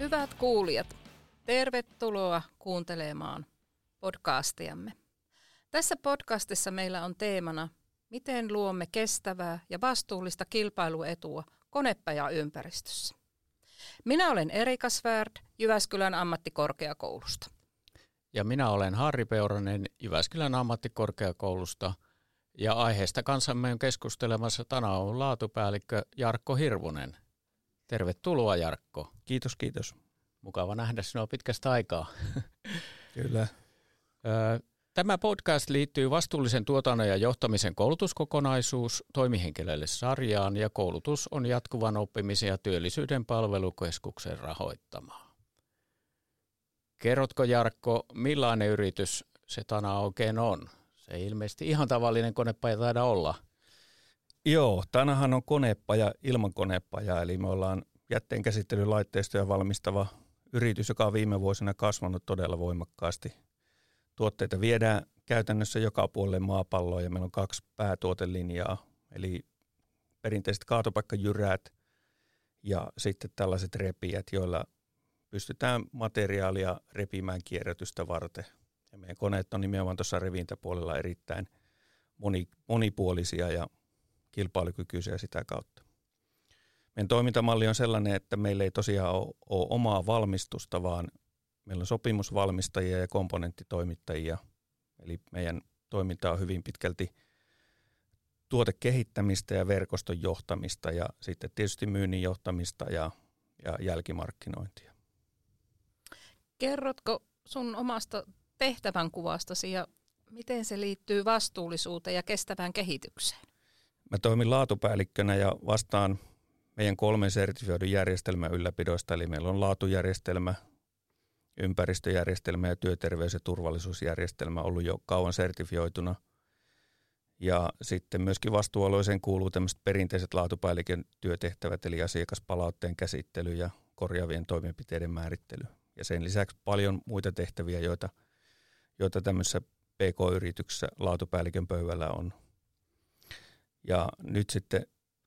Hyvät kuulijat, tervetuloa kuuntelemaan podcastiamme. Tässä podcastissa meillä on teemana, miten luomme kestävää ja vastuullista kilpailuetua konepajaympäristössä. Minä olen Erika Svärd Jyväskylän ammattikorkeakoulusta. Ja minä olen Harri Peuranen Jyväskylän ammattikorkeakoulusta ja aiheesta kanssamme on keskustelemassa tänään laatupäällikkö Jarkko Hirvonen. Tervetuloa Jarkko. Kiitos, kiitos. Mukava nähdä sinua pitkästä aikaa. Kyllä. Tämä podcast liittyy vastuullisen tuotannon ja johtamisen koulutuskokonaisuus toimihenkilöille sarjaan ja koulutus on jatkuvan oppimisen ja työllisyyden palvelukeskuksen rahoittamaa. Kerrotko Jarkko, millainen yritys se Tana oikein on? Se ei ilmeisesti ihan tavallinen konepaja taida olla. Joo, Tanahan on konepaja ilman konepaja, eli me ollaan jätteenkäsittelylaitteistoja valmistava yritys, joka on viime vuosina kasvanut todella voimakkaasti. Tuotteita viedään käytännössä joka puolelle maapalloa ja meillä on kaksi päätuotelinjaa, eli perinteiset kaatopaikkajyrät ja sitten tällaiset repijät, joilla pystytään materiaalia repimään kierrätystä varten. Ja meidän koneet on nimenomaan tuossa revintäpuolella erittäin moni, monipuolisia ja kilpailukykyisiä sitä kautta. Meidän toimintamalli on sellainen, että meillä ei tosiaan ole, ole omaa valmistusta, vaan meillä on sopimusvalmistajia ja komponenttitoimittajia. Eli meidän toiminta on hyvin pitkälti tuotekehittämistä ja verkoston johtamista ja sitten tietysti myynnin johtamista ja, ja jälkimarkkinointia. Kerrotko sun omasta tehtävän kuvastasi ja miten se liittyy vastuullisuuteen ja kestävään kehitykseen? Mä toimin laatupäällikkönä ja vastaan meidän kolmen sertifioidun järjestelmän ylläpidosta, eli meillä on laatujärjestelmä, ympäristöjärjestelmä ja työterveys- ja turvallisuusjärjestelmä ollut jo kauan sertifioituna. Ja sitten myöskin vastuualueeseen kuuluu tämmöiset perinteiset laatupäällikön työtehtävät, eli asiakaspalautteen käsittely ja korjaavien toimenpiteiden määrittely. Ja sen lisäksi paljon muita tehtäviä, joita, joita tämmöisessä PK-yrityksessä laatupäällikön pöydällä on. Ja nyt sitten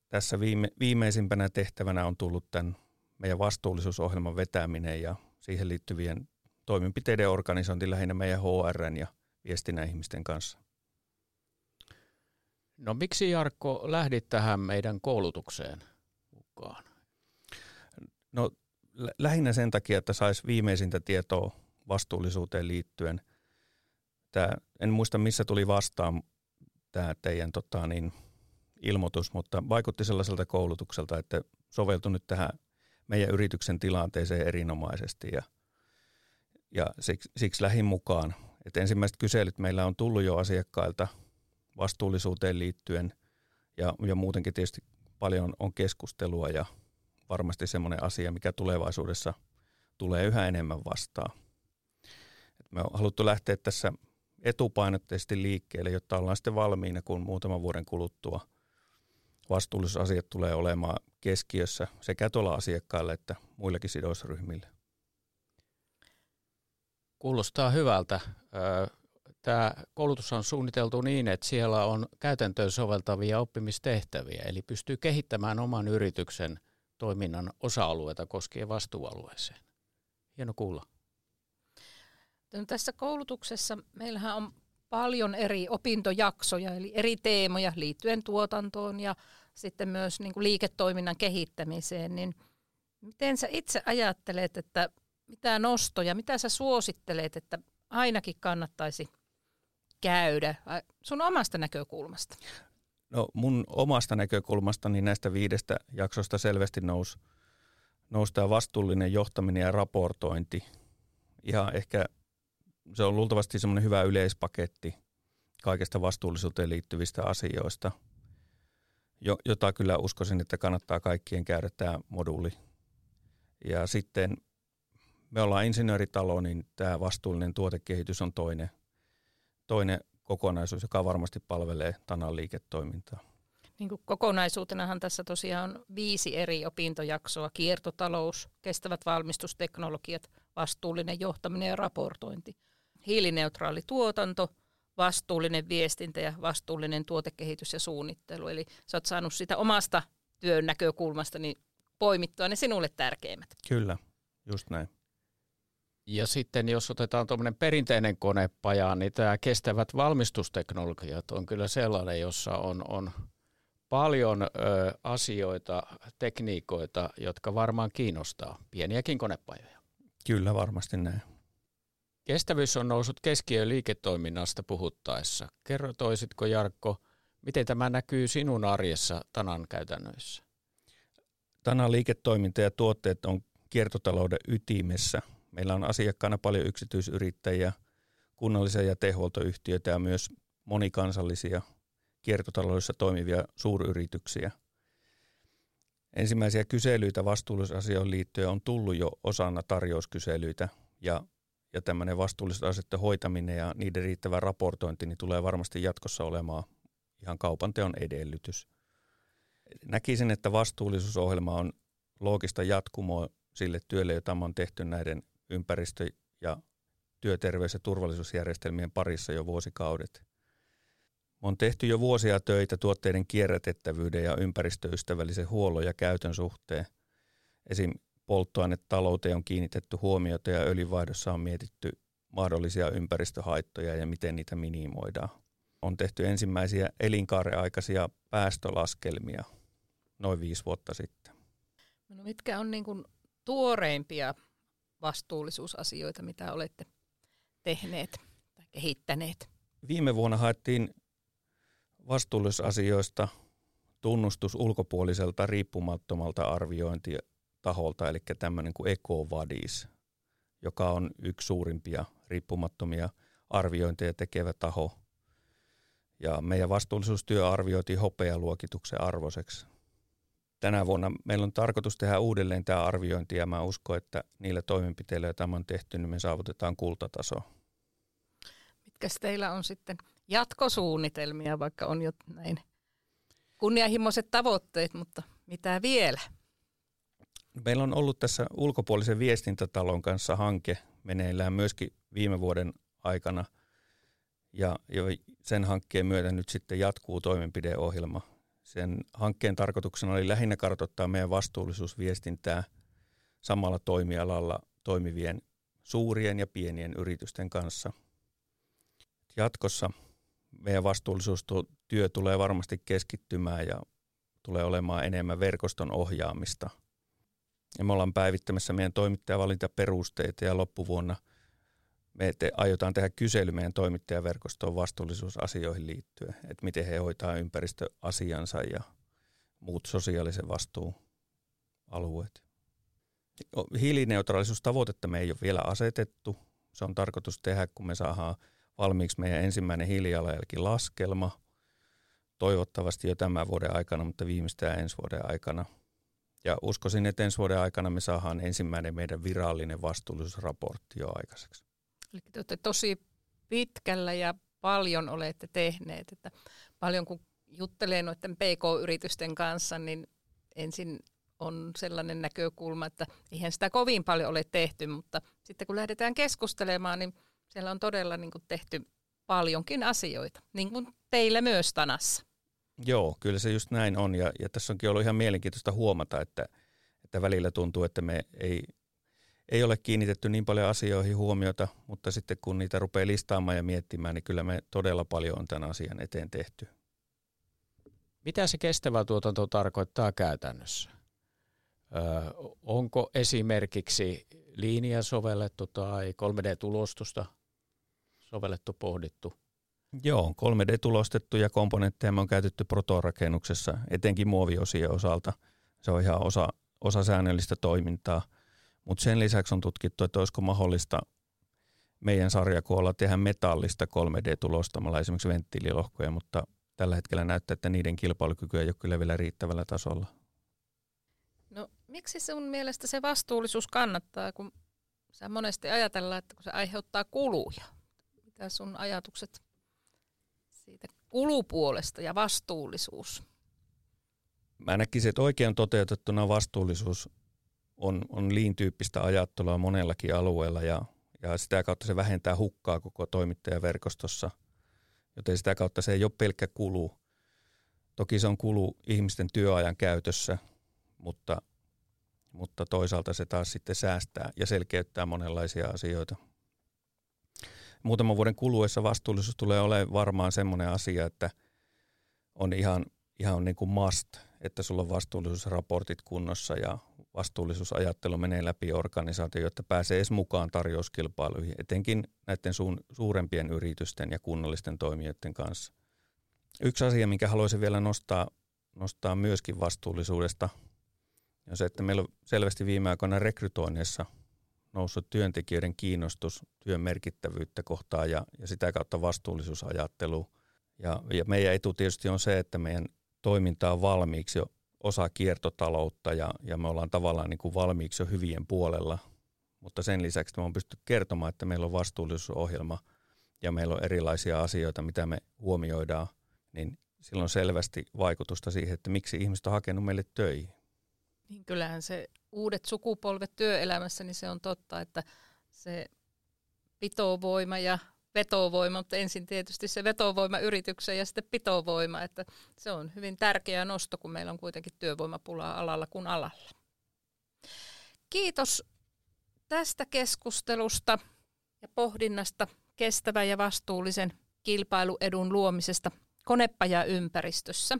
tässä viime, viimeisimpänä tehtävänä on tullut tämän meidän vastuullisuusohjelman vetäminen ja siihen liittyvien toimenpiteiden organisointi lähinnä meidän HRn ja viestinnän ihmisten kanssa. No miksi Jarkko lähdit tähän meidän koulutukseen mukaan? No lähinnä sen takia, että saisi viimeisintä tietoa vastuullisuuteen liittyen. Tää, en muista missä tuli vastaan tämä teidän tota, niin, ilmoitus, mutta vaikutti sellaiselta koulutukselta, että soveltui nyt tähän meidän yrityksen tilanteeseen erinomaisesti ja, ja siksi, siksi lähin mukaan. Että ensimmäiset kyselyt meillä on tullut jo asiakkailta vastuullisuuteen liittyen ja, ja muutenkin tietysti paljon on keskustelua ja varmasti semmoinen asia, mikä tulevaisuudessa tulee yhä enemmän vastaan. Et me on haluttu lähteä tässä etupainotteisesti liikkeelle, jotta ollaan sitten valmiina, kun muutaman vuoden kuluttua – vastuullisuusasiat tulee olemaan keskiössä sekä tuolla asiakkaille että muillekin sidosryhmille. Kuulostaa hyvältä. Tämä koulutus on suunniteltu niin, että siellä on käytäntöön soveltavia oppimistehtäviä, eli pystyy kehittämään oman yrityksen toiminnan osa-alueita koskien vastuualueeseen. Hieno kuulla. Tässä koulutuksessa meillähän on paljon eri opintojaksoja, eli eri teemoja liittyen tuotantoon ja sitten myös niin kuin liiketoiminnan kehittämiseen, niin miten sä itse ajattelet, että mitä nostoja, mitä sä suosittelet, että ainakin kannattaisi käydä sun omasta näkökulmasta? No mun omasta näkökulmasta niin näistä viidestä jaksosta selvästi nousi, nousi tämä vastuullinen johtaminen ja raportointi. Ihan ehkä se on luultavasti semmoinen hyvä yleispaketti kaikesta vastuullisuuteen liittyvistä asioista, jota kyllä uskoisin, että kannattaa kaikkien käydä tämä moduuli. Ja sitten me ollaan insinööritalo, niin tämä vastuullinen tuotekehitys on toinen, toinen kokonaisuus, joka varmasti palvelee Tanan liiketoimintaa. Niin kuin kokonaisuutenahan tässä tosiaan on viisi eri opintojaksoa. Kiertotalous, kestävät valmistusteknologiat, vastuullinen johtaminen ja raportointi – hiilineutraali tuotanto, vastuullinen viestintä ja vastuullinen tuotekehitys ja suunnittelu. Eli sä oot saanut sitä omasta työn näkökulmasta niin poimittua ne sinulle tärkeimmät. Kyllä, Just näin. Ja sitten jos otetaan tuommoinen perinteinen konepaja, niin tämä kestävät valmistusteknologiat on kyllä sellainen, jossa on, on paljon ö, asioita, tekniikoita, jotka varmaan kiinnostaa pieniäkin konepajoja. Kyllä, varmasti näin. Kestävyys on noussut keskiöön liiketoiminnasta puhuttaessa. Kerro toisitko Jarkko, miten tämä näkyy sinun arjessa Tanan käytännöissä? Tanan liiketoiminta ja tuotteet on kiertotalouden ytimessä. Meillä on asiakkaana paljon yksityisyrittäjiä, kunnallisia ja tehuoltoyhtiöitä ja myös monikansallisia kiertotaloudessa toimivia suuryrityksiä. Ensimmäisiä kyselyitä vastuullisuusasioihin liittyen on tullut jo osana tarjouskyselyitä ja, ja tämmöinen vastuullisuusasioiden hoitaminen ja niiden riittävä raportointi niin tulee varmasti jatkossa olemaan ihan kaupanteon edellytys. Näkisin, että vastuullisuusohjelma on loogista jatkumoa sille työlle, jota on tehty näiden ympäristö- ja työterveys- ja turvallisuusjärjestelmien parissa jo vuosikaudet. On tehty jo vuosia töitä tuotteiden kierrätettävyyden ja ympäristöystävällisen huollon ja käytön suhteen. Esim. Polttoainetalouteen on kiinnitetty huomiota ja öljyvaihdossa on mietitty mahdollisia ympäristöhaittoja ja miten niitä minimoidaan. On tehty ensimmäisiä elinkaareaikaisia päästölaskelmia noin viisi vuotta sitten. No mitkä on niin kuin tuoreimpia vastuullisuusasioita, mitä olette tehneet tai kehittäneet? Viime vuonna haettiin vastuullisuusasioista tunnustus ulkopuoliselta riippumattomalta arviointitaholta, eli tämmöinen kuin EcoVadis, joka on yksi suurimpia riippumattomia arviointeja tekevä taho. Ja meidän vastuullisuustyö arvioitiin hopealuokituksen arvoiseksi. Tänä vuonna meillä on tarkoitus tehdä uudelleen tämä arviointi ja mä uskon, että niillä toimenpiteillä, joita on tehty, niin me saavutetaan kultataso. Mitkä teillä on sitten jatkosuunnitelmia, vaikka on jo näin kunnianhimoiset tavoitteet, mutta mitä vielä? Meillä on ollut tässä ulkopuolisen viestintätalon kanssa hanke meneillään myöskin viime vuoden aikana. Ja sen hankkeen myötä nyt sitten jatkuu toimenpideohjelma. Sen hankkeen tarkoituksena oli lähinnä kartoittaa meidän vastuullisuusviestintää samalla toimialalla toimivien suurien ja pienien yritysten kanssa. Jatkossa meidän vastuullisuustyö tulee varmasti keskittymään ja tulee olemaan enemmän verkoston ohjaamista. Ja me ollaan päivittämässä meidän toimittajavalintaperusteita ja loppuvuonna me te, aiotaan tehdä kysely meidän toimittajaverkostoon vastuullisuusasioihin liittyen, että miten he hoitaa ympäristöasiansa ja muut sosiaalisen vastuun alueet. Hiilineutraalisuustavoitetta me ei ole vielä asetettu. Se on tarkoitus tehdä, kun me saadaan valmiiksi meidän ensimmäinen hiilijalanjälkilaskelma, toivottavasti jo tämän vuoden aikana, mutta viimeistään ensi vuoden aikana. Ja uskoisin, että ensi vuoden aikana me saadaan ensimmäinen meidän virallinen vastuullisuusraportti jo aikaiseksi. Eli te olette tosi pitkällä ja paljon olette tehneet. Että paljon kun juttelee noiden PK-yritysten kanssa, niin ensin on sellainen näkökulma, että eihän sitä kovin paljon ole tehty, mutta sitten kun lähdetään keskustelemaan, niin siellä on todella niin kuin tehty paljonkin asioita, niin kuin teillä myös Tanassa. Joo, kyllä se just näin on. Ja, ja tässä onkin ollut ihan mielenkiintoista huomata, että, että välillä tuntuu, että me ei, ei ole kiinnitetty niin paljon asioihin huomiota, mutta sitten kun niitä rupeaa listaamaan ja miettimään, niin kyllä me todella paljon on tämän asian eteen tehty. Mitä se kestävä tuotanto tarkoittaa käytännössä? Öö, onko esimerkiksi linja sovellettu tai 3D-tulostusta sovellettu, pohdittu? Joo, 3D-tulostettuja komponentteja me on käytetty protorakennuksessa, etenkin muoviosien osalta. Se on ihan osa, osa säännöllistä toimintaa. Mutta sen lisäksi on tutkittu, että olisiko mahdollista meidän sarjakoolla tehdä metallista 3D-tulostamalla esimerkiksi venttiililohkoja, mutta tällä hetkellä näyttää, että niiden kilpailukyky ei ole kyllä vielä riittävällä tasolla. No miksi sun mielestä se vastuullisuus kannattaa, kun sä monesti ajatellaan, että kun se aiheuttaa kuluja? Mitä sun ajatukset siitä kulupuolesta ja vastuullisuus? Mä näkisin, että oikein toteutettuna vastuullisuus on, on liin-tyyppistä ajattelua monellakin alueella ja, ja sitä kautta se vähentää hukkaa koko toimittajaverkostossa, joten sitä kautta se ei ole pelkkä kulu. Toki se on kulu ihmisten työajan käytössä, mutta mutta toisaalta se taas sitten säästää ja selkeyttää monenlaisia asioita. Muutaman vuoden kuluessa vastuullisuus tulee olemaan varmaan semmoinen asia, että on ihan, ihan niin kuin must, että sulla on vastuullisuusraportit kunnossa ja vastuullisuusajattelu menee läpi organisaatio, jotta pääsee edes mukaan tarjouskilpailuihin, etenkin näiden suurempien yritysten ja kunnallisten toimijoiden kanssa. Yksi asia, minkä haluaisin vielä nostaa, nostaa myöskin vastuullisuudesta, on se, että meillä on selvästi viime aikoina rekrytoinnissa noussut työntekijöiden kiinnostus työn merkittävyyttä kohtaan ja, ja sitä kautta vastuullisuusajattelu. Ja, ja meidän etu tietysti on se, että meidän toiminta on valmiiksi jo osa kiertotaloutta ja, ja me ollaan tavallaan niin kuin valmiiksi jo hyvien puolella. Mutta sen lisäksi me on pysty kertomaan, että meillä on vastuullisuusohjelma ja meillä on erilaisia asioita, mitä me huomioidaan, niin sillä on selvästi vaikutusta siihen, että miksi ihmiset on hakenut meille töihin. Niin kyllähän se uudet sukupolvet työelämässä, niin se on totta, että se pitovoima ja vetovoima, mutta ensin tietysti se vetovoima yrityksen ja sitten pitovoima, että se on hyvin tärkeä nosto, kun meillä on kuitenkin työvoimapulaa alalla kuin alalla. Kiitos tästä keskustelusta ja pohdinnasta kestävän ja vastuullisen kilpailuedun luomisesta konepajaympäristössä.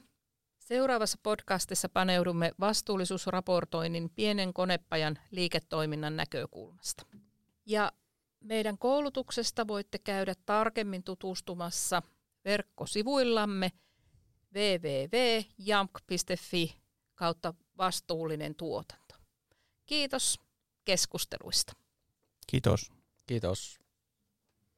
Seuraavassa podcastissa paneudumme vastuullisuusraportoinnin pienen konepajan liiketoiminnan näkökulmasta. Ja meidän koulutuksesta voitte käydä tarkemmin tutustumassa verkkosivuillamme www.jamk.fi kautta vastuullinen tuotanto. Kiitos keskusteluista. Kiitos. Kiitos.